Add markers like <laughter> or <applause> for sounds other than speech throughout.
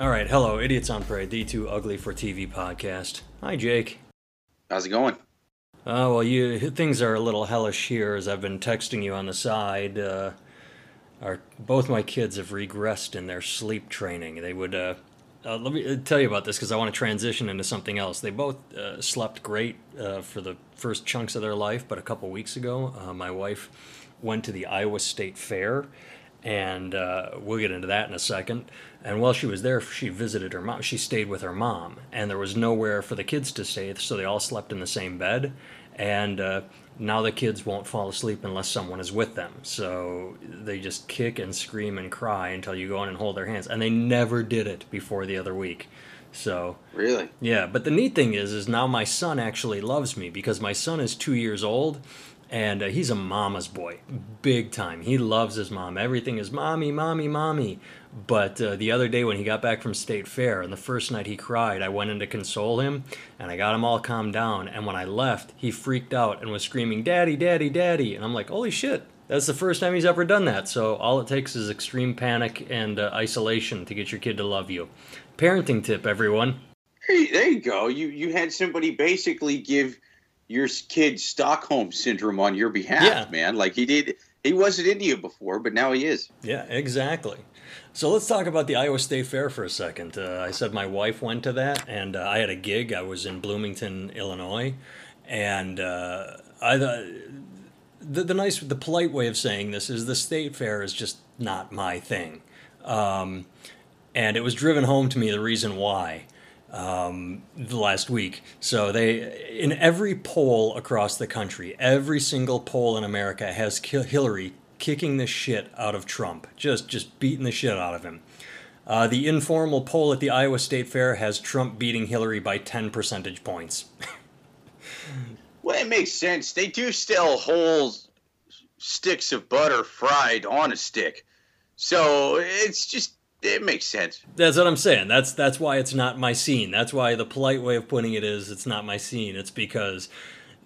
All right, hello, Idiots on Parade, the Too Ugly for TV podcast. Hi, Jake. How's it going? Uh, well, you things are a little hellish here as I've been texting you on the side. Uh, our both my kids have regressed in their sleep training. They would. Uh, uh, let me tell you about this because I want to transition into something else. They both uh, slept great uh, for the first chunks of their life, but a couple weeks ago, uh, my wife went to the Iowa State Fair, and uh, we'll get into that in a second. And while she was there, she visited her mom. She stayed with her mom, and there was nowhere for the kids to stay, so they all slept in the same bed. And uh, now the kids won't fall asleep unless someone is with them. So they just kick and scream and cry until you go in and hold their hands. And they never did it before the other week. So really, yeah. But the neat thing is, is now my son actually loves me because my son is two years old, and uh, he's a mama's boy, big time. He loves his mom. Everything is mommy, mommy, mommy. But uh, the other day when he got back from state fair and the first night he cried, I went in to console him and I got him all calmed down. And when I left, he freaked out and was screaming, "Daddy, daddy, daddy!" And I'm like, "Holy shit!" That's the first time he's ever done that. So all it takes is extreme panic and uh, isolation to get your kid to love you. Parenting tip, everyone. Hey, there you go. You you had somebody basically give your kid Stockholm syndrome on your behalf, yeah. man. Like he did. He wasn't into you before, but now he is. Yeah, exactly. So let's talk about the Iowa State Fair for a second. Uh, I said my wife went to that, and uh, I had a gig. I was in Bloomington, Illinois, and uh, I the, the nice, the polite way of saying this is the state fair is just not my thing, um, and it was driven home to me the reason why um, the last week. So they, in every poll across the country, every single poll in America has Hillary kicking the shit out of Trump, just just beating the shit out of him. Uh, the informal poll at the Iowa State Fair has Trump beating Hillary by 10 percentage points. <laughs> well, it makes sense. They do still hold sticks of butter fried on a stick. So it's just it makes sense. That's what I'm saying. That's that's why it's not my scene. That's why the polite way of putting it is it's not my scene. It's because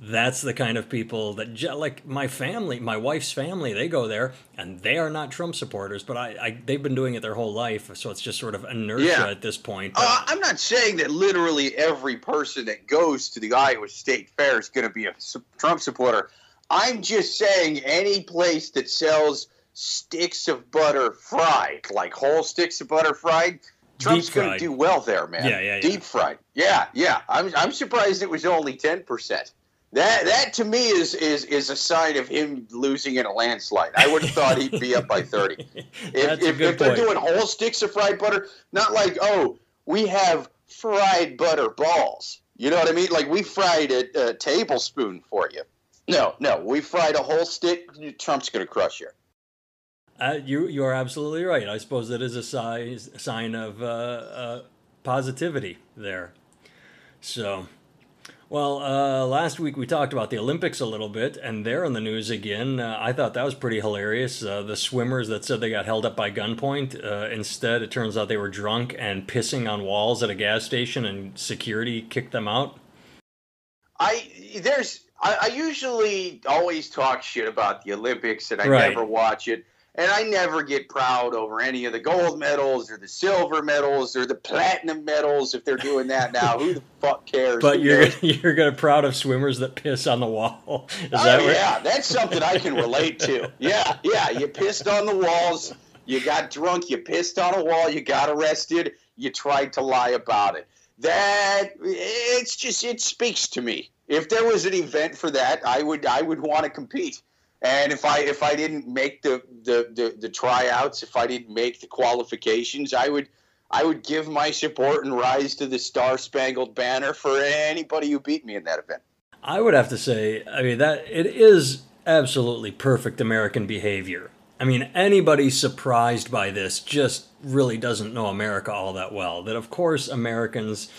that's the kind of people that like my family my wife's family they go there and they are not trump supporters but i, I they've been doing it their whole life so it's just sort of inertia yeah. at this point uh, i'm not saying that literally every person that goes to the iowa state fair is going to be a trump supporter i'm just saying any place that sells sticks of butter fried like whole sticks of butter fried Trump's going to do well there, man. Yeah, yeah, yeah. Deep fried. Yeah, yeah. I'm, I'm surprised it was only 10%. That that to me is is is a sign of him losing in a landslide. I would have thought he'd be up by thirty. <laughs> if if, if they're doing whole sticks of fried butter, not like oh we have fried butter balls. You know what I mean? Like we fried a, a tablespoon for you. No, no, we fried a whole stick. Trump's going to crush you. Uh, you you are absolutely right. I suppose that is a size, sign of uh, uh, positivity there. So well, uh, last week we talked about the Olympics a little bit, and they're in the news again. Uh, I thought that was pretty hilarious. Uh, the swimmers that said they got held up by gunpoint, uh, instead, it turns out they were drunk and pissing on walls at a gas station, and security kicked them out. I there's I, I usually always talk shit about the Olympics, and I right. never watch it. And I never get proud over any of the gold medals or the silver medals or the platinum medals if they're doing that now. Who the <laughs> fuck cares? But Who you're <laughs> you're gonna proud of swimmers that piss on the wall. <laughs> Is oh, that yeah, that's something I can relate to. Yeah, yeah. You pissed on the walls. You got drunk. You pissed on a wall. You got arrested. You tried to lie about it. That it's just it speaks to me. If there was an event for that, I would I would want to compete. And if I if I didn't make the, the, the, the tryouts, if I didn't make the qualifications, I would I would give my support and rise to the Star Spangled Banner for anybody who beat me in that event. I would have to say, I mean that it is absolutely perfect American behavior. I mean, anybody surprised by this just really doesn't know America all that well. That of course Americans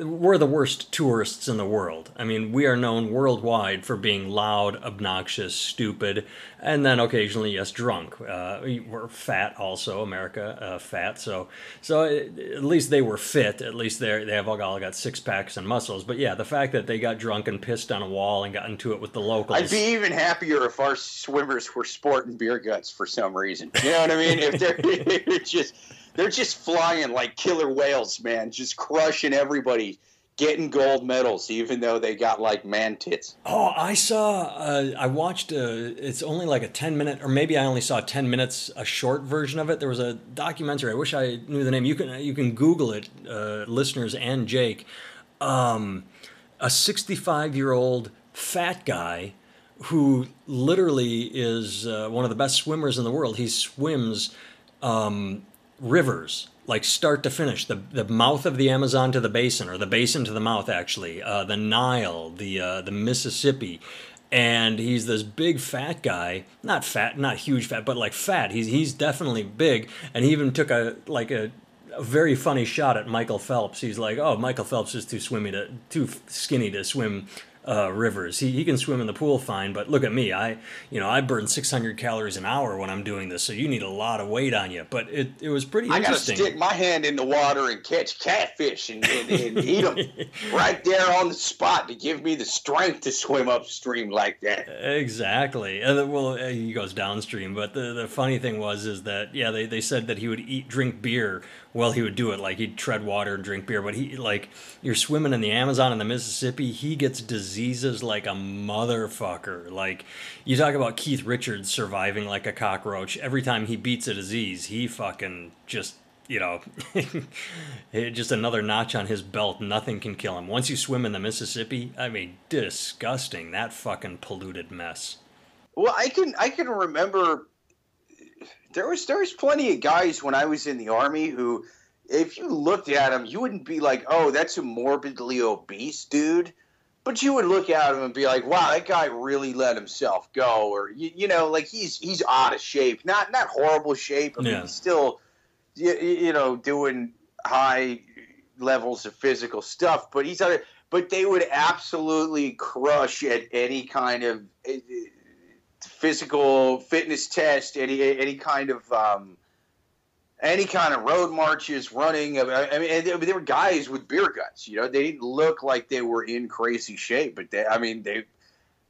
we're the worst tourists in the world. I mean, we are known worldwide for being loud, obnoxious, stupid, and then occasionally, yes, drunk. Uh, we're fat, also America, uh, fat. So, so at least they were fit. At least they they have all got six packs and muscles. But yeah, the fact that they got drunk and pissed on a wall and got into it with the locals. I'd be even happier if our swimmers were sporting beer guts for some reason. You know what I mean? if they're <laughs> just they're just flying like killer whales, man, just crushing everybody getting gold medals, even though they got like man tits. Oh, I saw. Uh, I watched. Uh, it's only like a ten minute, or maybe I only saw ten minutes, a short version of it. There was a documentary. I wish I knew the name. You can you can Google it, uh, listeners and Jake. Um, a sixty five year old fat guy who literally is uh, one of the best swimmers in the world. He swims um, rivers like start to finish. The the mouth of the Amazon to the basin or the basin to the mouth actually. Uh, the Nile the uh, the Mississippi. And he's this big fat guy. Not fat not huge fat but like fat. He's he's definitely big. And he even took a like a, a very funny shot at Michael Phelps. He's like oh Michael Phelps is too swimmy to too skinny to swim uh, rivers. He, he can swim in the pool fine, but look at me. I you know I burn 600 calories an hour when I'm doing this, so you need a lot of weight on you. But it, it was pretty I interesting. I gotta stick my hand in the water and catch catfish and, and, and eat them <laughs> right there on the spot to give me the strength to swim upstream like that. Exactly. And well, uh, he goes downstream. But the, the funny thing was is that yeah, they, they said that he would eat drink beer well he would do it like he'd tread water and drink beer but he like you're swimming in the amazon and the mississippi he gets diseases like a motherfucker. Like you talk about keith richards surviving like a cockroach every time he beats a disease he fucking just you know <laughs> just another notch on his belt nothing can kill him. Once you swim in the mississippi i mean disgusting that fucking polluted mess. Well i can i can remember there was there was plenty of guys when I was in the army who, if you looked at them, you wouldn't be like, oh, that's a morbidly obese dude, but you would look at him and be like, wow, that guy really let himself go, or you, you know, like he's he's out of shape, not not horrible shape. I mean, yeah. he's still, you, you know, doing high levels of physical stuff, but he's other. But they would absolutely crush at any kind of eh, physical fitness test, any any kind of um, any kind of road marches, running. I mean, there were guys with beer guts. You know, they didn't look like they were in crazy shape, but they, I mean, they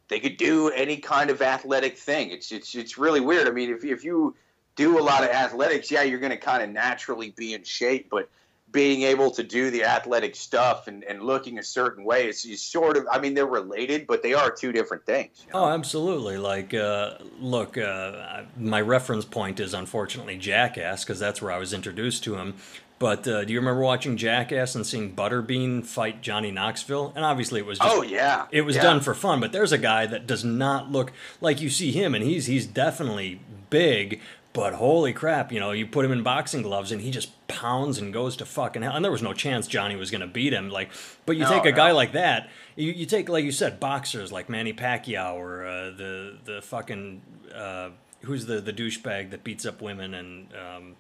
they could do any kind of athletic thing. It's it's it's really weird. I mean, if if you do a lot of athletics, yeah, you're going to kind of naturally be in shape, but being able to do the athletic stuff and, and looking a certain way is, sort of i mean they're related but they are two different things you know? oh absolutely like uh, look uh, my reference point is unfortunately jackass because that's where i was introduced to him but uh, do you remember watching jackass and seeing butterbean fight johnny knoxville and obviously it was just, oh yeah it was yeah. done for fun but there's a guy that does not look like you see him and he's he's definitely big but holy crap, you know, you put him in boxing gloves and he just pounds and goes to fucking hell. And there was no chance Johnny was going to beat him. Like, but you no, take a no. guy like that, you, you take like you said, boxers like Manny Pacquiao or uh, the the fucking uh, who's the the douchebag that beats up women and um,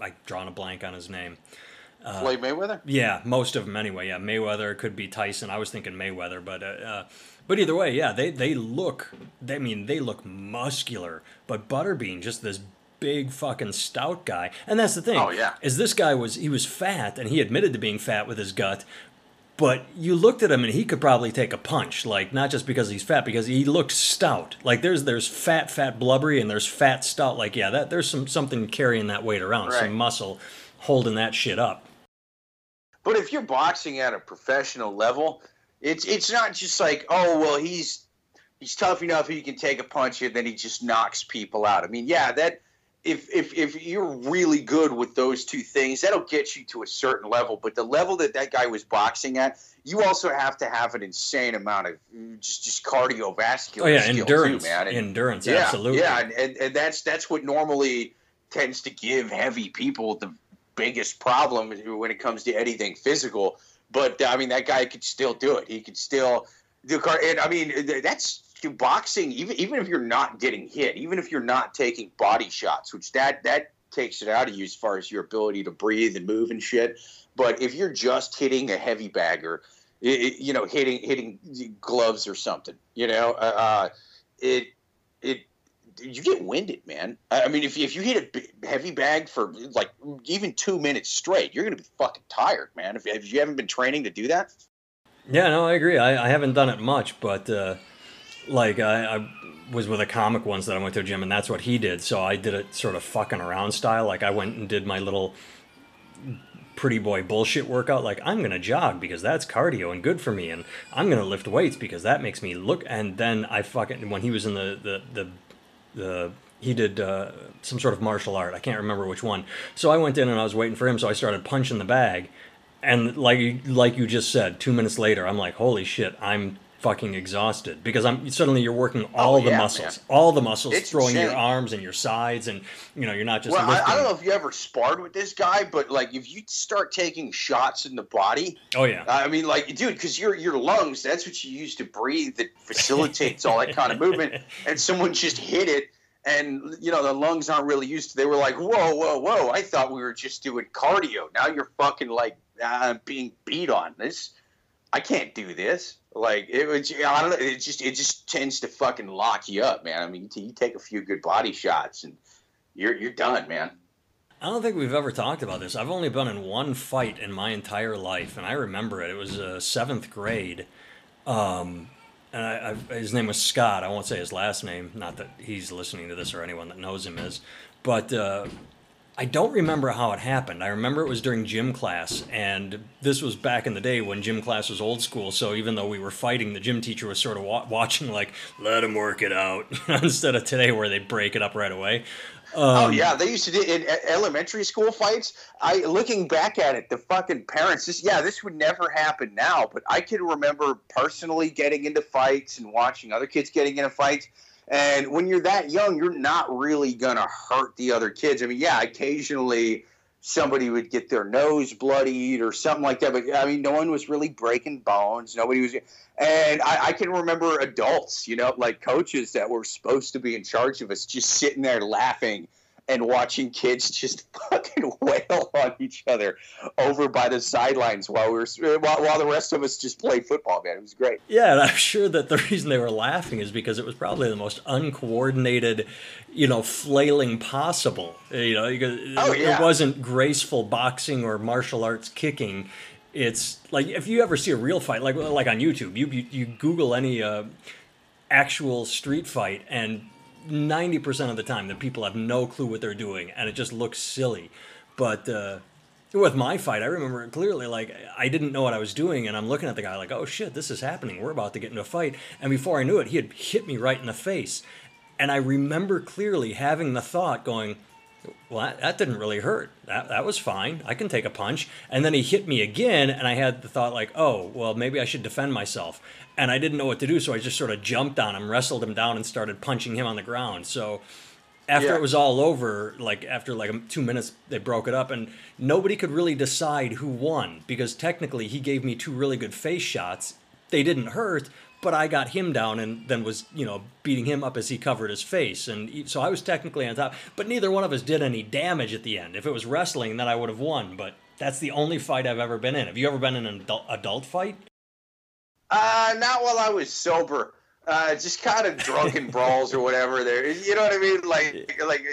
I drawn a blank on his name. Uh, Floyd Mayweather. Yeah, most of them anyway. Yeah, Mayweather could be Tyson. I was thinking Mayweather, but uh, uh but either way, yeah, they they look. They, I mean, they look muscular. But Butterbean, just this big fucking stout guy. And that's the thing. Oh yeah. Is this guy was he was fat and he admitted to being fat with his gut. But you looked at him and he could probably take a punch, like not just because he's fat, because he looked stout. Like there's there's fat, fat blubbery, and there's fat stout. Like yeah, that there's some something carrying that weight around, right. some muscle holding that shit up. But if you're boxing at a professional level, it's it's not just like oh well he's he's tough enough he can take a punch and then he just knocks people out. I mean yeah that if if if you're really good with those two things that'll get you to a certain level. But the level that that guy was boxing at, you also have to have an insane amount of just just cardiovascular. Oh yeah, endurance, too, man. And, endurance, yeah, absolutely. Yeah, and, and that's that's what normally tends to give heavy people the biggest problem when it comes to anything physical. But I mean, that guy could still do it. He could still do car. And I mean, that's boxing. Even even if you're not getting hit, even if you're not taking body shots, which that that takes it out of you as far as your ability to breathe and move and shit. But if you're just hitting a heavy bagger, it, you know, hitting hitting gloves or something, you know, uh, uh it it you get winded, man. I mean, if you, if you hit a heavy bag for like even two minutes straight, you're gonna be fucking tired, man. If, if you haven't been training to do that. Yeah, no, I agree. I, I haven't done it much, but uh, like I, I was with a comic once that I went to a gym, and that's what he did. So I did it sort of fucking around style. Like I went and did my little pretty boy bullshit workout. Like I'm gonna jog because that's cardio and good for me, and I'm gonna lift weights because that makes me look. And then I fucking when he was in the the the, the he did uh, some sort of martial art. I can't remember which one. So I went in and I was waiting for him. So I started punching the bag, and like like you just said, two minutes later, I'm like, holy shit, I'm fucking exhausted because I'm suddenly you're working all Oh, the yeah, muscles, man. all the muscles, It's throwing your arms and your sides, and you know you're not just well, I. I don't know if you ever sparred with this guy, but like if you start taking shots in the body, Oh yeah, I mean, like, dude, because your your lungs, that's what you use to breathe that facilitates all that kind of movement. <laughs> And someone just hit it, and you know the lungs aren't really used to. They were like, whoa, whoa, whoa! I thought we were just doing cardio. Now you're fucking like uh, being beat on. This, I can't do this. Like it was, I don't know. It just it just tends to fucking lock you up, man. I mean, you take a few good body shots and you're you're done, man. I don't think we've ever talked about this. I've only been in one fight in my entire life, and I remember it. It was uh, seventh grade. Um, and I, I, his name was Scott. I won't say his last name. Not that he's listening to this or anyone that knows him is. But uh, I don't remember how it happened. I remember it was during gym class, and this was back in the day when gym class was old school. So even though we were fighting, the gym teacher was sort of wa- watching, like, let him work it out, <laughs> instead of today where they break it up right away. Oh Um, yeah, they used to do in elementary school fights. I looking back at it, the fucking parents. This yeah, this would never happen now. But I can remember personally getting into fights and watching other kids getting into fights. And when you're that young, you're not really gonna hurt the other kids. I mean, yeah, occasionally somebody would get their nose bloodied or something like that. But I mean, no one was really breaking bones. Nobody was. And I, I can remember adults, you know, like coaches that were supposed to be in charge of us, just sitting there laughing and watching kids just <laughs> fucking wail on each other over by the sidelines while we were while, while the rest of us just played football. Man, it was great. Yeah, and I'm <laughs> sure that the reason they were laughing is because it was probably the most uncoordinated, you know, flailing possible. You know, Oh, it yeah. wasn't graceful boxing or martial arts kicking. It's like if you ever see a real fight, like like on YouTube, you you, you Google any uh, actual street fight, and ninety percent of the time, the people have no clue what they're doing, and it just looks silly. But uh, with my fight, I remember it clearly. Like I didn't know what I was doing, and I'm looking at the guy like, "Oh shit, this is happening. We're about to get into a fight." And before I knew it, he had hit me right in the face. And I remember clearly having the thought, going, "Well, that, that didn't really hurt. That that was fine. I can take a punch." And then he hit me again, and I had the thought like, "Oh, well, maybe I should defend myself." And I didn't know what to do, so I just sort of jumped on him, wrestled him down, and started punching him on the ground. So after Yeah. it was all over, like after like two minutes, they broke it up, and nobody could really decide who won because technically he gave me two really good face shots. They didn't hurt, but I got him down and then was you know beating him up as he covered his face, and he- so I was technically on top. But neither one of us did any damage at the end. If it was wrestling, then I would have won. But that's the only fight I've ever been in. Have you ever been in an adult, adult fight? Uh, not while I was sober. Uh, just kind of drunken brawls or whatever. There, you know what I mean? Like, like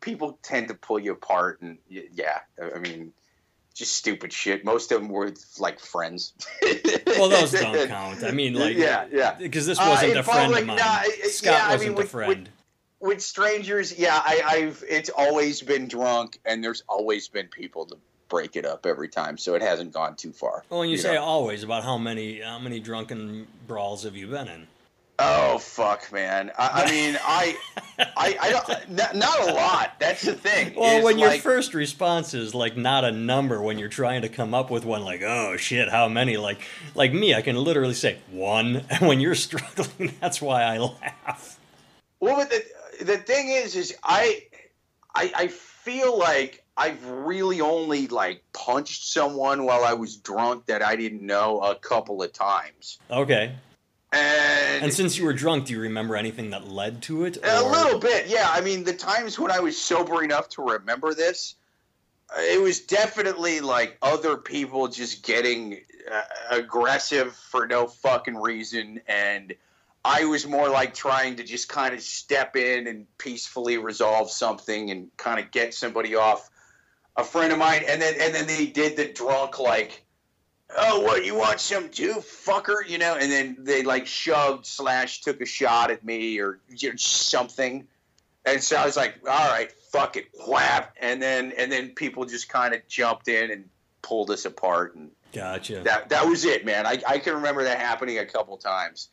people tend to pull you apart, and y- yeah, I mean, just stupid shit. Most of them were like friends. <laughs> Well, those don't <laughs> count. I mean, like yeah, yeah. because this Uh, wasn't in a friend public, of mine. nah, I- I- Scott yeah, I wasn't mean, a with- friend. With strangers, yeah, I, I've it's always been drunk, and there's always been people to break it up every time, so it hasn't gone too far. Well, when you, you say know? always, about how many how many drunken brawls have you been in? Oh fuck, man! I, I mean, I, I, I don't, not, not a lot. That's the thing. Well, when your first response is like not a number, when you're trying to come up with one, like oh shit, how many? Like like me, I can literally say one, <laughs> and when you're struggling, that's why I laugh. Well, but the the thing is, is I, I, I feel like I've really only like punched someone while I was drunk that I didn't know a couple of times, Okay. And, And since you were drunk, do you remember anything that led to it? a little bit, yeah. I mean, the times when I was sober enough to remember this, uh, it was definitely like other people just getting uh, aggressive for no fucking reason, and I was more like trying to just kind of step in and peacefully resolve something and kind of get somebody off. A friend of mine, and then and then they did the drunk like oh, what you want some too, fucker? You know, and then they like shoved slash took a shot at me or you know, something, and so I was like, all right, fuck it, whap, and then and then people just kind of jumped in and pulled us apart, and Gotcha. that that was it, man. I I can remember that happening a couple times,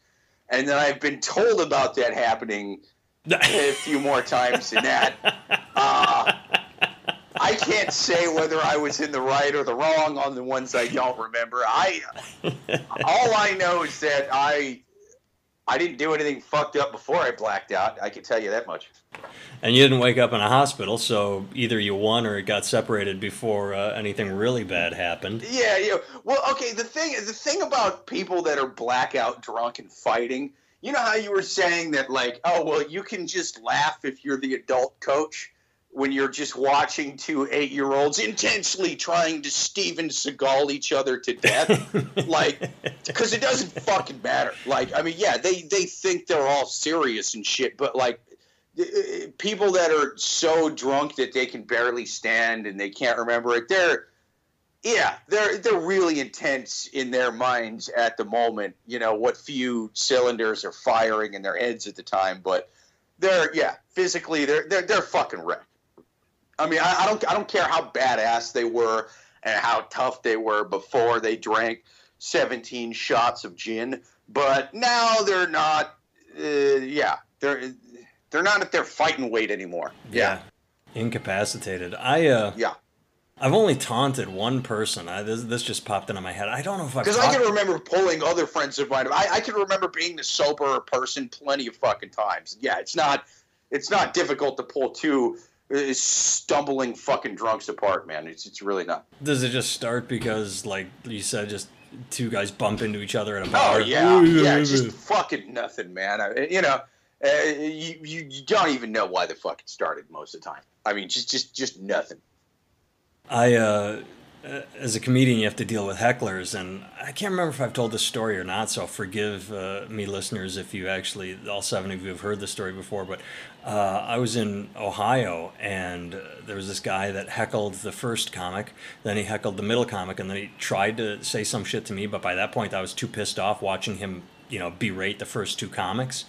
and then I've been told about that happening <laughs> a few more times than that. <laughs> Uh, I can't say whether I was in the right or the wrong on the ones I don't remember. I all I know is that I I didn't do anything fucked up before I blacked out. I can tell you that much. and you didn't wake up in a hospital, so either you won or it got separated before uh, anything really bad happened. Yeah, yeah. Well, okay. The thing, the thing about people that are blackout drunk and fighting, you know how you were saying that, like, oh, well, you can just laugh if you're the adult coach when you're just watching two eight-year-olds intensely trying to Steven Seagal each other to death, <laughs> like, because it doesn't fucking matter. Like, I mean, yeah, they they think they're all serious and shit, but like. uh, People that are so drunk that they can barely stand and they can't remember it, they're yeah, they're they're really intense in their minds at the moment. You know what few cylinders are firing in their heads at the time, but they're yeah, physically they're they're they're fucking wrecked. I mean, I, I don't I don't care how badass they were and how tough they were before they drank 17 shots of gin, but now they're not. Uh, yeah, they're they're not at their fighting weight anymore. Yeah, Incapacitated. I uh yeah. I've only taunted one person. I, this, this just popped into my head. I don't know if I've Because I can remember pulling other friends of mine. I, I can remember being the sober person plenty of fucking times. Yeah, it's not it's not difficult to pull two uh, stumbling fucking drunks apart, man. It's it's really not. Does it just start because, like you said, just two guys bump into each other at a bar? Oh bar? yeah, yeah, just fucking nothing, man. I, you know, uh, you, you you don't even know why the fuck it started most of the time. I mean, just just just nothing. I, uh, uh, as a comedian, you have to deal with hecklers, and I can't remember if I've told this story or not. So forgive uh, me, listeners, if you actually, all seven of you have heard the story before. But uh, I was in Ohio, and there was this guy that heckled the first comic, then he heckled the middle comic, and then he tried to say some shit to me. But by that point, I was too pissed off watching him, you know, berate the first two comics.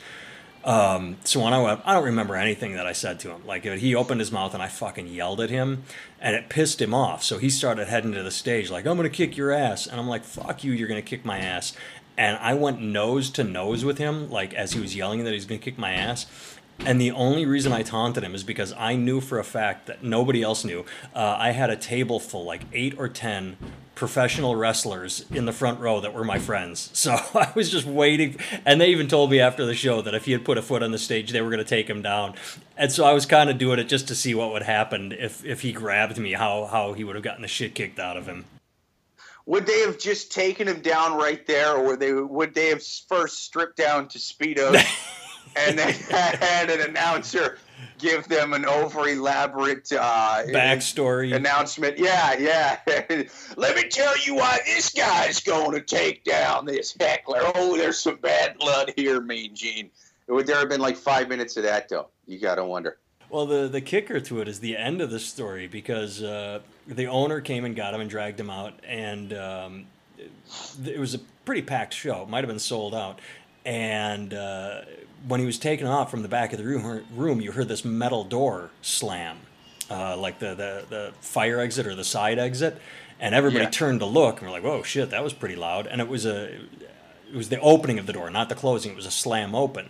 Um, so when I went, I don't remember anything that I said to him. Like he opened his mouth and I fucking yelled at him, and it pissed him off. So he started heading to the stage like, "I'm gonna kick your ass," and I'm like, "Fuck you, you're gonna kick my ass." And I went nose to nose with him, like as he was yelling that he's gonna kick my ass. And the only reason I taunted him is because I knew for a fact that nobody else knew. Uh, I had a table full, like eight or ten professional wrestlers in the front row that were my friends. <laughs> So I was just waiting. And they even told me after the show that if he had put a foot on the stage, they were going to take him down. And so I was kind of doing it just to see what would happen if, if he grabbed me, how, how he would have gotten the shit kicked out of him. Would they have just taken him down right there, or would they would they have first stripped down to speedos <laughs> and then <laughs> had an announcer give them an over elaborate uh, Backstory. announcement? Yeah, yeah. <laughs> Let me tell you why this guy's going to take down this heckler. Oh, there's some bad blood here, Mean Gene. Would there have been like five minutes of that though? You gotta wonder. Well, the the kicker to it is the end of the story because uh, the owner came and got him and dragged him out, and um, it was a pretty packed show. It might have been sold out. And uh, when he was taken off from the back of the room, room you heard this metal door slam, uh, like the, the the fire exit or the side exit, and everybody Yeah. turned to look and we're like, "Whoa, shit, that was pretty loud!" And it was a it was the opening of the door, not the closing. It was a slam open.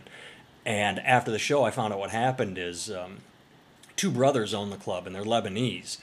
And after the show, I found out what happened is um, two brothers own the club and they're Lebanese.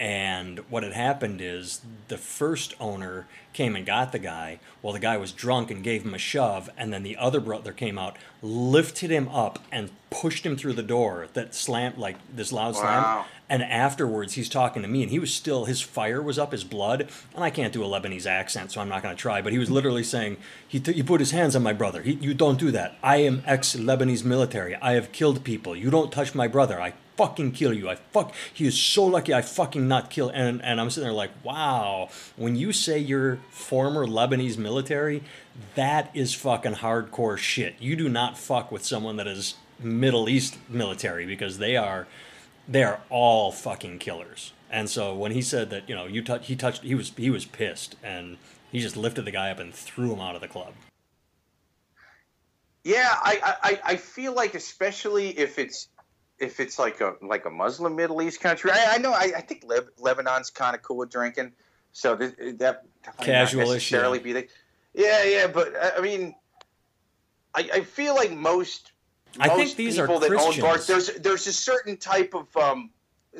And what had happened is the first owner came and got the guy. Well, the guy was drunk and gave him a shove. And then the other brother came out, lifted him up, and pushed him through the door that slammed, like this loud slam. Wow. And afterwards, he's talking to me, and he was still, his fire was up, his blood. And I can't do a Lebanese accent, so I'm not going to try. But he was literally saying, he, t- he put his hands on my brother. He, you don't do that. I am ex Lebanese military. I have killed people. You don't touch my brother. I fucking kill you. I fuck. He is so lucky I fucking not kill. And, and I'm sitting there like, wow. When you say you're former Lebanese military, that is fucking hardcore shit. You do not fuck with someone that is Middle East military because they are they are all fucking killers. And so when he said that, you know, you touch, he touched, he was he was pissed, and He just lifted the guy up and threw him out of the club. Yeah, I, I, I feel like especially if it's if it's like a like a Muslim Middle East country. I, I know I, I think Leb, Lebanon's kind of cool with drinking, so this, that casual necessarily be the yeah yeah. But I mean, I, I feel like most I think these people are that Christians. own bars. There's there's a certain type of um.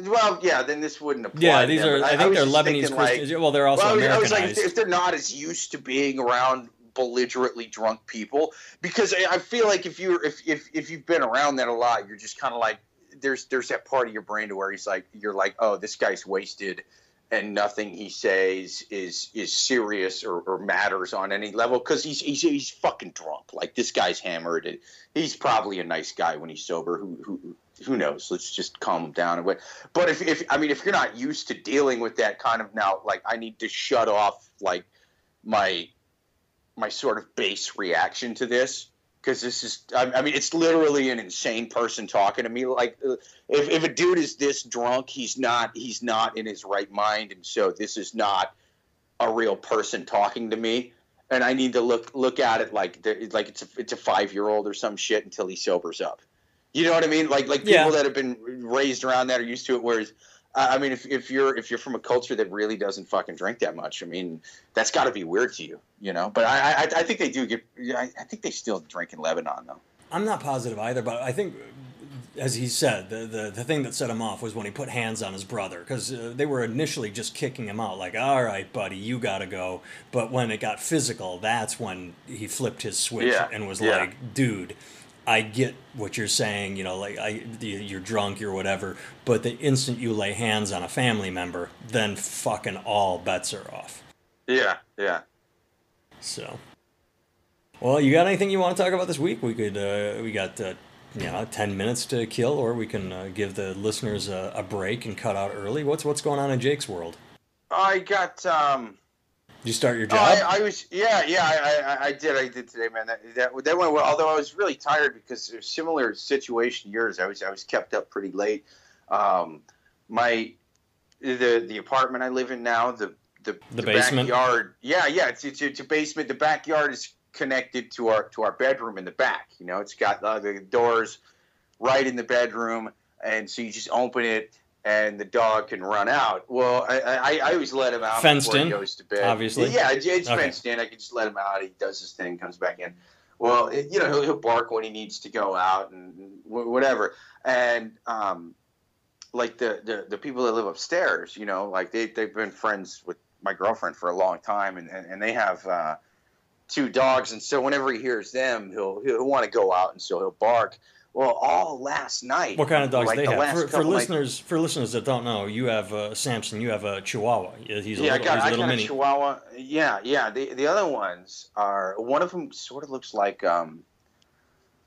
Well, yeah, then this wouldn't apply. Yeah, these them, are. I, think they're Lebanese Christians. Like, well, they're also well. I was like, if they're not as used to being around belligerently drunk people, because I feel like if you're if if if you've been around that a lot, you're just kind of like there's there's that part of your brain to where he's like you're like, oh, this guy's wasted and nothing he says is is serious or, or matters on any level because he's, he's he's fucking drunk. Like this guy's hammered, and he's probably a nice guy when he's sober. Who who who knows? Let's just calm him down. But but if if I mean if you're not used to dealing with that kind of now, like I need to shut off like my my sort of base reaction to this because this is I, mean it's literally an insane person talking to me. Like uh, if, if a dude is this drunk he's not he's not in his right mind. And so this is not a real person talking to me. And i need to look look at it like like it's a, it's a five year old or some shit until he sobers up. You know what i mean? Like like people yeah. that have been raised around that are used to it whereas I mean, if, if you're if you're from a culture that really doesn't fucking drink that much, I mean, that's got to be weird to you, you know. But I, I, I think they do get. I, I think they still drink in Lebanon, though. I'm not positive either, but I think, as he said, the the, the thing that set him off was when he put hands on his brother because uh, they were initially just kicking him out, like, "All right, buddy, you gotta go." But when it got physical, that's when he flipped his switch yeah. and was yeah. like, "Dude." I get what you're saying, you know, like I, you're drunk, you're whatever. But the instant you lay hands on a family member, then fucking all bets are off. Yeah, yeah. So, well, you got anything you want to talk about this week? We could, uh, we got, uh, you know, ten minutes to kill, or we can uh, give the listeners a, a break and cut out early. What's what's going on in Jake's world? I got um, you start your job? Oh, I, I, was, yeah, yeah, I, I, I, did, I did today, man. That, that, that went well. Although I was really tired because a similar situation to yours. I was, I was kept up pretty late. Um, my, the the apartment I live in now, the the, the, the basement backyard. Yeah, yeah, it's, it's it's a basement. The backyard is connected to our to our bedroom in the back. You know, it's got uh, the doors right in the bedroom, and so you just open it and the dog can run out. Well, I, I, I always let him out fenced before in, he goes to bed. Obviously, yeah, it's, it's okay. fenced in. I can just let him out. He does his thing, comes back in. Well, it, you know, he'll, he'll, bark when he needs to go out and whatever. And um, like the, the the people that live upstairs, you know, like they they've been friends with my girlfriend for a long time, and and, and they have. Uh, two dogs, and so whenever he hears them, he'll he'll want to go out, and so he'll bark. Well, all last night. What kind of dogs like they the have? For, for listeners, for listeners that don't know, you have uh, Samson. You have a Chihuahua. He's a yeah, little, I got, he's a little I got mini. a Chihuahua. Yeah, yeah. The the other ones are one of them sort of looks like um.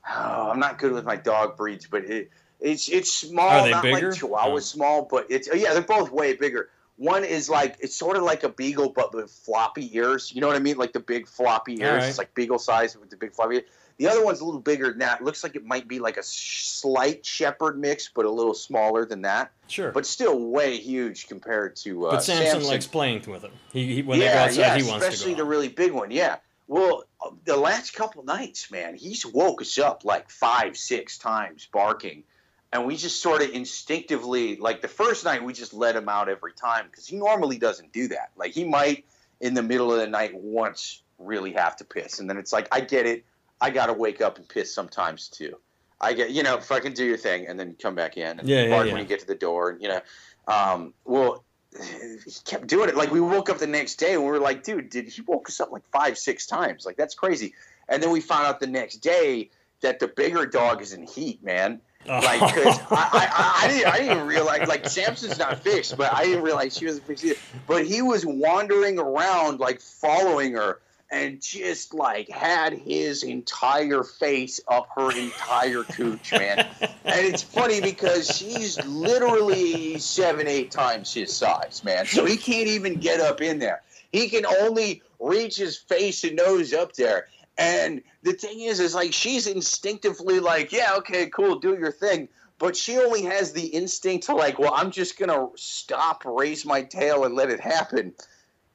Oh, I'm not good with my dog breeds, but it, it's it's small. Are they not bigger? like Chihuahua oh. small, but it's oh, yeah, they're both way bigger. One is like it's sort of like a beagle, but with floppy ears. You know what I mean? Like the big floppy ears. Right. It's like beagle size with the big floppy. Ears. The other one's a little bigger than that. It looks like it might be like a slight shepherd mix, but a little smaller than that. Sure. But still way huge compared to. Uh, but Samson, Samson, likes playing with them. He, he when yeah, they go outside, yeah, he wants to go. Especially the really big one. Yeah. Well, the last couple nights, man, he's woke us up like five, six times barking. And we just sort of instinctively, like the first night, we just let him out every time because he normally doesn't do that. Like he might in the middle of the night once really have to piss. And then it's like, I get it. I got to wake up and piss sometimes too. I get, you know, fucking do your thing and then come back in and yeah, bark yeah, when you get to the door. And, you know, um, well, <sighs> he kept doing it. Like we woke up the next day and we were like, dude, did he woke us up like five, six times? Like that's crazy. And then we found out the next day that the bigger dog is in heat, man. Like, cause I, I, I, didn't, I didn't realize, like, Samson's not fixed, but I didn't realize she wasn't fixed either. But he was wandering around, like, following her and just like had his entire face up her entire cooch, man. and it's funny because she's literally seven, eight times his size, man. So he can't even get up in there. He can only reach his face and nose up there. And the thing is, is like she's instinctively like, yeah, okay, cool, do your thing. But she only has the instinct to like, well, I'm just gonna stop, raise my tail, and let it happen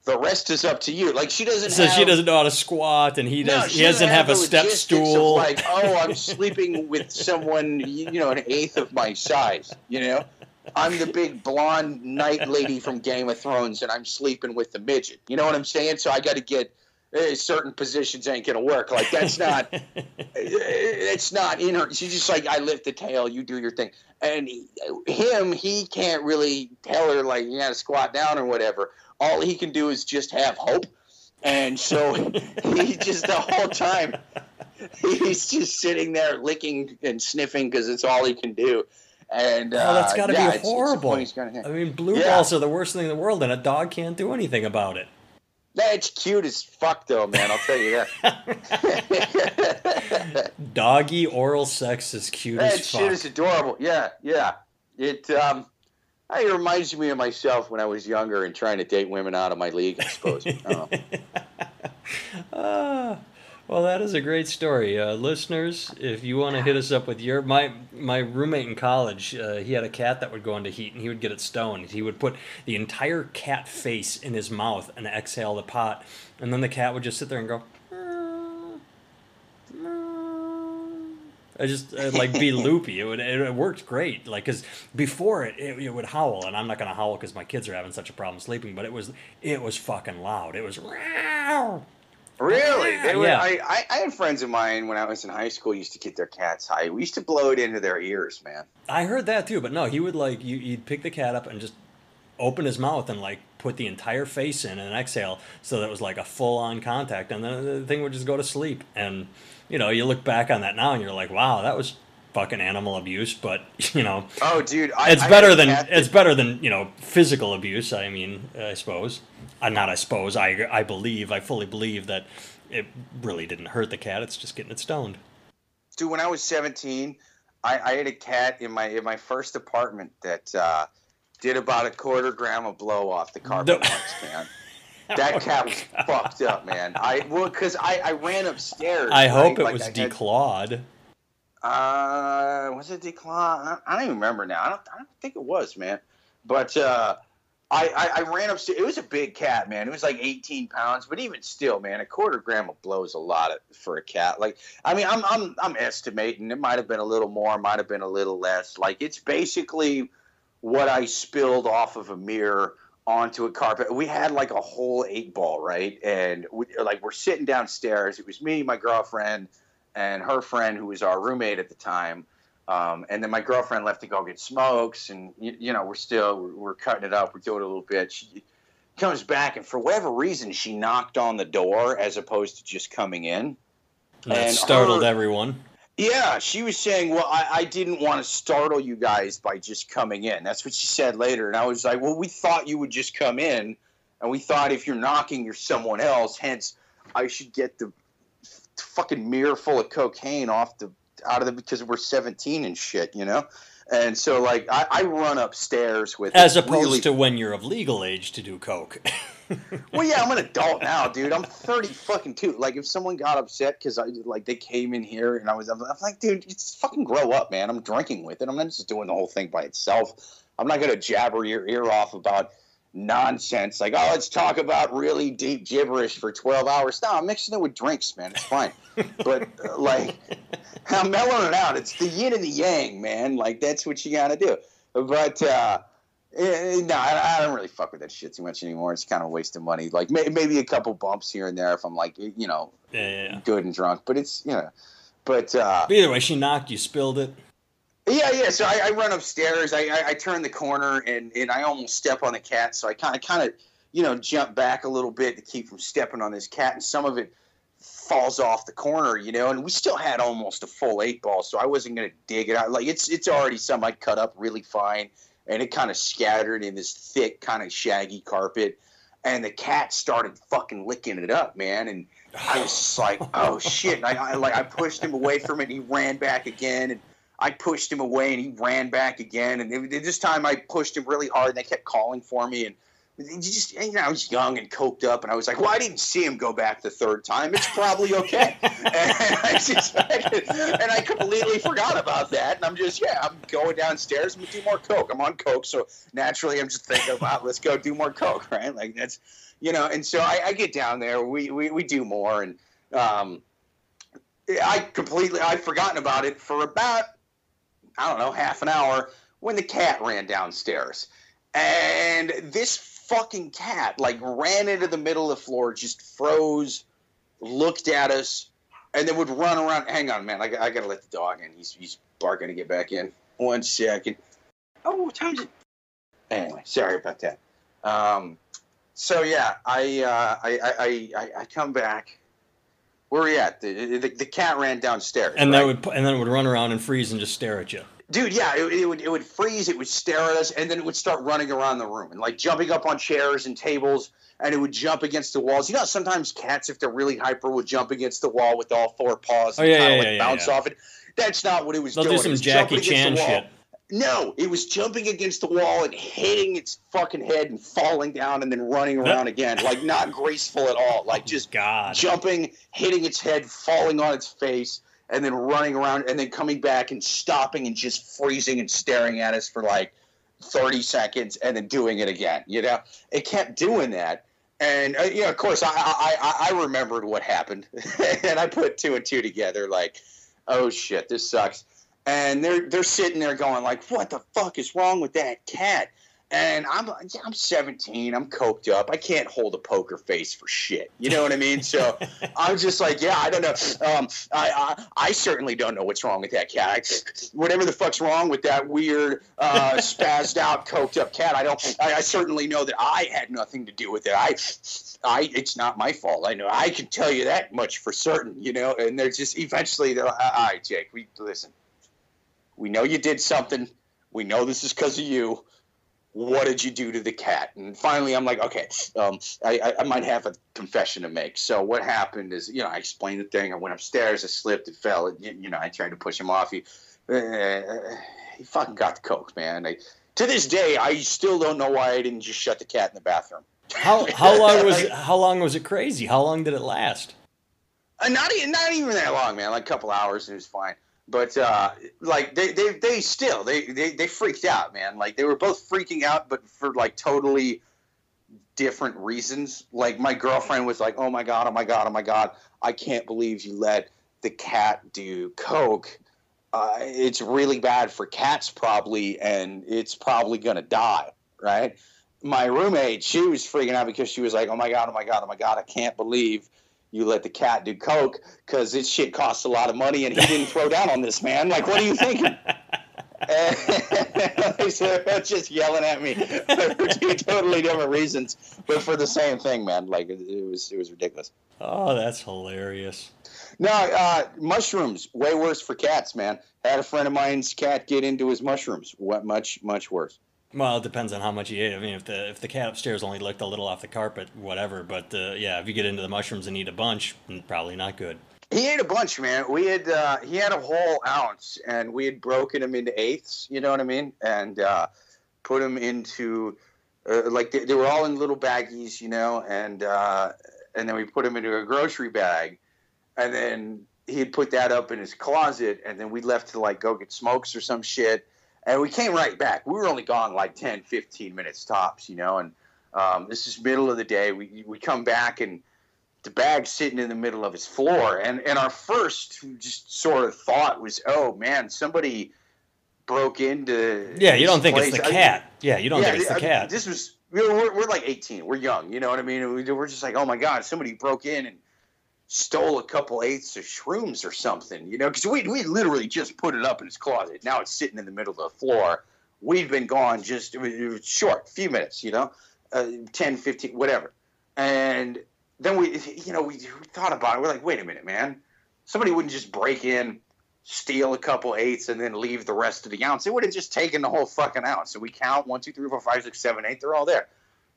the rest is up to you. Like she doesn't. So have, she doesn't know how to squat, and he does. she he doesn't have, a step stool. like, oh, I'm <laughs> sleeping with someone, you know, an eighth of my size. You know, I'm the big blonde knight lady from Game of Thrones, and I'm sleeping with the midget. You know what I'm saying? So I got to get eh, certain positions ain't gonna work. Like that's not. <laughs> it's not in her. She's just like I lift the tail, you do your thing, and he- him, he can't really tell her like you got to squat down or whatever. All he can do is just have hope, and so <laughs> he just the whole time he's just sitting there licking and sniffing because it's all he can do. And uh, oh, that's got to yeah, be it's- it's horrible. gonna- I mean, blue Yeah. balls are the worst thing in the world, and a dog can't do anything about it. That's cute as fuck, though, man. I'll tell you that. <laughs> Doggy oral sex is cute that as shit fuck. is adorable. Yeah, yeah. It um, it reminds me of myself when I was younger and trying to date women out of my league. I suppose. <laughs> Ah, well, that is a great story, uh, listeners. If you want to hit us up with your my my roommate in college, uh, he had a cat that would go into heat, and he would get it stoned. He would put the entire cat face in his mouth and exhale the pot, and then the cat would just sit there and go. I just uh, like be <laughs> loopy. It would it, it worked great. Like because before it, it, it would howl, and I'm not gonna howl because my kids are having such a problem sleeping. But it was it was fucking loud. It was. <laughs> Really? <laughs> They were, Yeah. I, I, I had friends of mine when I was in high school used to get their cats high. We used to blow it into their ears, man. I heard that too, but no, he would like you. You'd pick the cat up and just open his mouth and like put the entire face in and exhale, so that it was like a full on contact, and then the thing would just go to sleep. And you know, you look back on that now and you're like, wow, that was fucking animal abuse. But <laughs> you know, Oh, dude, I, it's I better than it's better than you know physical abuse. I mean, I suppose. Uh, not I suppose. I I believe. I fully believe that it really didn't hurt the cat. It's just getting it stoned. dude. When I was seventeen, I, I had a cat in my in my first apartment that uh, did about a quarter gram of blow off the carpet No. once, man. <laughs> That cat was fucked up, man. I well, because I, I ran upstairs. I hope it Like, was I had- declawed. Uh, was it declawed? I, I don't even remember now. I don't, I don't think it was, man. But uh, I, I, I ran upstairs. It was a big cat, man. It was like 18 pounds, but even still, man, a quarter gram of blows a lot of, for a cat. Like, I mean, I'm, I'm, I'm estimating it might have been a little more, might have been a little less. Like, it's basically what I spilled off of a mirror onto a carpet. We had like a whole eight ball, right? And we, like we're sitting downstairs. It was me, my girlfriend, and her friend who was our roommate at the time. Um, and then my girlfriend left to go get smokes, and you, you know we're still we're, we're cutting it up. We're doing a little bit. She comes back, and for whatever reason, she knocked on the door as opposed to just coming in. And that startled her- everyone. Yeah, she was saying, "Well, I, I didn't want to startle you guys by just coming in." That's what she said later, and I was like, "Well, we thought you would just come in, and we thought if you're knocking, you're someone else. Hence, I should get the fucking mirror full of cocaine off the out of the because we're 17 and shit, you know." And so, like, I, I run upstairs with As it opposed really- to when you're of legal age to do coke. <laughs> well, yeah, I'm an adult now, dude. I'm 30 fucking two. Like, if someone got upset because I like they came in here and I was, I'm like, dude, just fucking grow up, man. I'm drinking with it. I'm not just doing the whole thing by itself. I'm not gonna jabber your ear off about nonsense. Like, oh, let's talk about really deep gibberish for 12 hours. No, I'm mixing it with drinks, man. It's fine. <laughs> but uh, like, I'm mellowing it out. It's the yin and the yang, man. Like, that's what you gotta do. But. uh Eh, no, I, I don't really fuck with that shit too much anymore. It's kind of a waste of money. Like may, maybe a couple bumps here and there if I'm like, you know, yeah, yeah, yeah. good and drunk. But it's you know, but uh, But either way, she knocked, you spilled it. Yeah, yeah. So I, I run upstairs. I, I, I turn the corner and, and I almost step on the cat. So I kind of kind of you know jump back a little bit to keep from stepping on this cat, and some of it falls off the corner, you know. And we still had almost a full eight ball, so I wasn't gonna dig it out. Like it's it's already some I cut up really fine, and it kind of scattered in this thick kind of shaggy carpet. And the cat started fucking licking it up, man. And I was just like, oh shit! And I, I like I pushed him away from it. And he ran back again, and I pushed him away, and he ran back again. And it, this time I pushed him really hard, and they kept calling for me. And just, you know, I was young and coked up, and I was like, well, I didn't see him go back the third time. It's probably okay. <laughs> and I just, and I completely forgot about that. And I'm just, yeah, I'm going downstairs. I'm gonna do more coke. I'm on coke, so naturally I'm just thinking about let's go do more coke, <laughs> right? Like that's you know. And so I, I get down there. We, we we do more, and um, I completely I'd forgotten about it for about I don't know half an hour when the cat ran downstairs, and this fucking cat like ran into the middle of the floor, just froze, looked at us, and then would run around. Hang on, man, I, I gotta let the dog in. He's he's barking to get back in. One second. Oh, what time is it? Anyway, sorry about that. Um, so yeah, I, uh, I, I, I, I come back. Where are we at? The, the, the cat ran downstairs. And right? that would and then it would run around and freeze and just stare at you. dude yeah it, it would it would freeze it would stare at us and then it would start running around the room and like jumping up on chairs and tables and it would jump against the walls you know sometimes cats if they're really hyper would jump against the wall with all four paws Oh, and yeah, kinda like yeah, bounce yeah. off it that's not what it was They'll doing do some Jackie Chan shit. No it was jumping against the wall and hitting its fucking head and falling down and then running around again like not graceful at all like just God. jumping, hitting its head, falling on its face, and then running around, and then coming back and stopping and just freezing and staring at us for like 30 seconds, and then doing it again. You know, it kept doing that. And uh, you know, of course, I, I I I remembered what happened, <laughs> and I put two and two together. Like, oh shit, this sucks. And they're they're sitting there going like, what the fuck is wrong with that cat? And I'm I'm 17. I'm coked up. I can't hold a poker face for shit. You know what I mean? So <laughs> I'm just like, yeah, I don't know. Um, I, I I certainly don't know what's wrong with that cat. I, whatever the fuck's wrong with that weird, uh, <laughs> spazzed out, coked up cat, I don't. I, I certainly know that I had nothing to do with it. I, I, it's not my fault. I know. I can tell you that much for certain. You know. And they're just eventually they're like, all right, Jake, we listen. We know you did something. We know this is because of you what did you do to the cat? And finally, I'm like, okay, um, I, I, might have a confession to make. So what happened is, you know, I explained the thing. I went upstairs. I slipped. It fell. You, you know, I tried to push him off. He, uh, he fucking got the coke, man. I, to this day, I still don't know why I didn't just shut the cat in the bathroom. How how <laughs> long was how long was it crazy? How long did it last? Uh, not even not even that long, man. Like a couple hours, and it was fine. But uh, like they, they they still they, they they freaked out, man. Like they were both freaking out, but for like totally different reasons. Like my girlfriend was like, "Oh my god, oh my god, oh my god, I can't believe you let the cat do coke. Uh, it's really bad for cats, probably, and it's probably gonna die, right?" My roommate, she was freaking out because she was like, "Oh my god, oh my god, oh my god, I can't believe." You let the cat do coke because this shit costs a lot of money and he didn't throw down on this man. Like, what are you thinking? And so they're just yelling at me for <laughs> two totally different reasons, but for the same thing, man. Like it, it was, it was ridiculous. Oh, that's hilarious. No, uh, mushrooms way worse for cats, man. Had a friend of mine's cat get into his mushrooms. What much, much worse. Well, it depends on how much you ate. I mean, if the if the cat upstairs only licked a little off the carpet, whatever. But uh, yeah, if you get into the mushrooms and eat a bunch, mm, probably not good. He ate a bunch, man. We had uh, he had a whole ounce, and we had broken him into eighths. You know what I mean? And uh, put him into uh, like they, they were all in little baggies, you know, and uh, and then we put him into a grocery bag, and then he'd put that up in his closet, and then we left to like go get smokes or some shit, and we came right back. We were only gone like 10, 15 minutes tops, you know, and um, this is middle of the day. We we come back and the bag's sitting in the middle of his floor, and and our first just sort of thought was, oh man, somebody broke into. Yeah, you don't think it's place. the I- cat. Yeah, you don't think it's the I- cat. This was we're, we're, we're like 18. We're young, you know what I mean? We, we're just like, oh my god, somebody broke in and stole a couple eighths of shrooms or something, you know? Because we we literally just put it up in his closet. Now it's sitting in the middle of the floor. We've been gone just short, few minutes, you know, uh, 10, 15, whatever. And then we, you know, we, we thought about it. We're like, wait a minute, man. Somebody wouldn't just break in, steal a couple eighths, and then leave the rest of the ounce. They would have just taken the whole fucking ounce. So we count one, two, three, four, five, six, seven, eight. They're all there.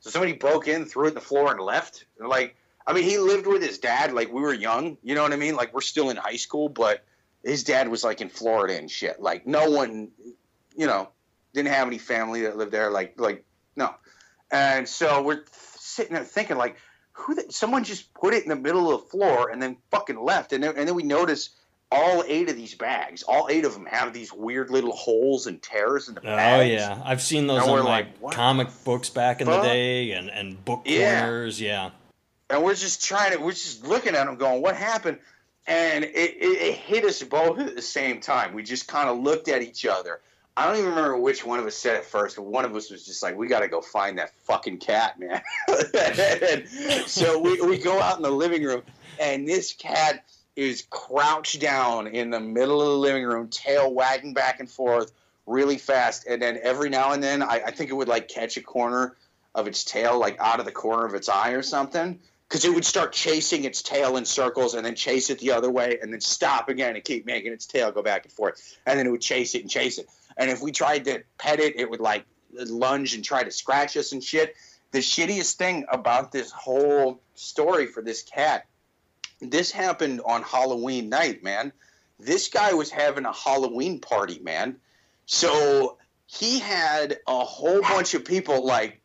So somebody broke in, threw it in the floor, and left. And like, I mean, he lived with his dad. Like we were young. You know what I mean? Like we're still in high school, but his dad was like in Florida and shit. Like no one, you know, didn't have any family that lived there. Like like no. And so we're sitting there thinking like, who? The, someone just put it in the middle of the floor and then fucking left. And then, and then we notice all eight of these bags, all eight of them have these weird little holes and tears in the oh, bags. Oh yeah, I've seen those And on like, like, comic books back in the day and and book Yeah. corners. Yeah. And we're just trying to we're just looking at them going what happened? And it, it, it hit us both at the same time. We just kind of looked at each other. I don't even remember which one of us said it first but one of us was just like we got to go find that fucking cat man. <laughs> So we, we go out in the living room and this cat is crouched down in the middle of the living room tail wagging back and forth really fast. And then every now and then I, I think it would like catch a corner of its tail like out of the corner of its eye or something because it would start chasing its tail in circles and then chase it the other way and then stop again and keep making its tail go back and forth. And then it would chase it and chase it. And if we tried to pet it it would like lunge and try to scratch us and shit. The shittiest thing about this whole story for this cat this happened on halloween night man. This guy was having a halloween party man. So he had a whole bunch of people like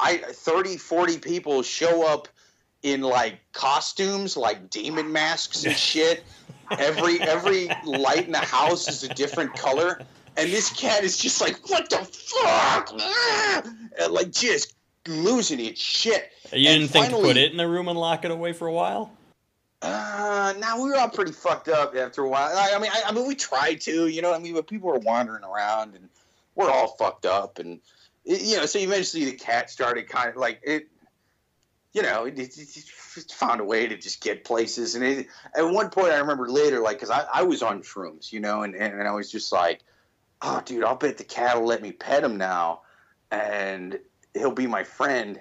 I 30 40 people show up in like costumes like demon masks and shit every <laughs> every light in the house is a different color and this cat is just like what the fuck Ah! and like just losing its shit You And didn't think to put it in the room and lock it away for a while? uh, now we were all pretty fucked up after a while. I, I mean, I, I mean, we tried to, you know. I mean, but people were wandering around, and we're all fucked up, and it, you know. So eventually, the cat started kind of like it. You know, it, it, it found a way to just get places, and at one point, I remember later, like, because I, I was on shrooms, you know, and, and I was just like, oh, dude, I'll bet the cat will let me pet him now, and he'll be my friend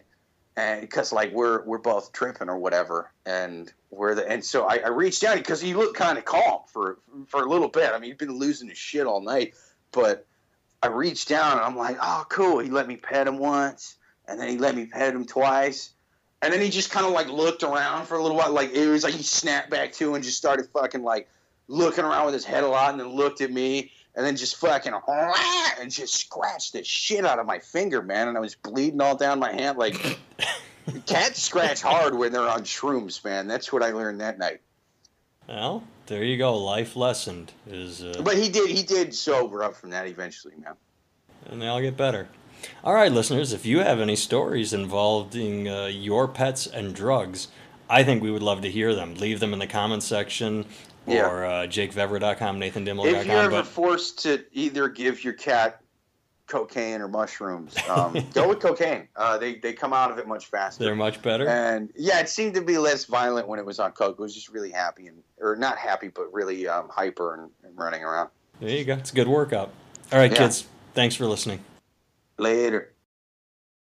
and because like we're we're both tripping or whatever, and we're the and so I, I reached down because he looked kind of calm for for a little bit. I mean, he'd been losing his shit all night, but I reached down and I'm like, oh, cool. He let me pet him once, and then he let me pet him twice, and then he just kind of like looked around for a little while. Like it was like he snapped back to and just started fucking like looking around with his head a lot, and then looked at me. And then just fucking <laughs> and just scratched the shit out of my finger, man. And I was bleeding all down my hand. Like <laughs> Cats scratch hard when they're on shrooms, man. That's what I learned that night. Well, there you go. Life lessened is, uh, But he did he did sober up from that eventually, man. and they all get better. All right, listeners, if you have any stories involving uh, your pets and drugs, I think we would love to hear them. Leave them in the comments section Yeah. or uh, jakevever.com, If you're nathandimler.com. ever But forced to either give your cat cocaine or mushrooms, <laughs> um, go with cocaine. Uh, they they come out of it much faster. they're much better. And yeah, it seemed to be less violent when it was on coke. It was just really happy and or not happy, but really um, hyper and, and running around. There you go. It's a good workout. All right, Yeah. kids. Thanks for listening. Later.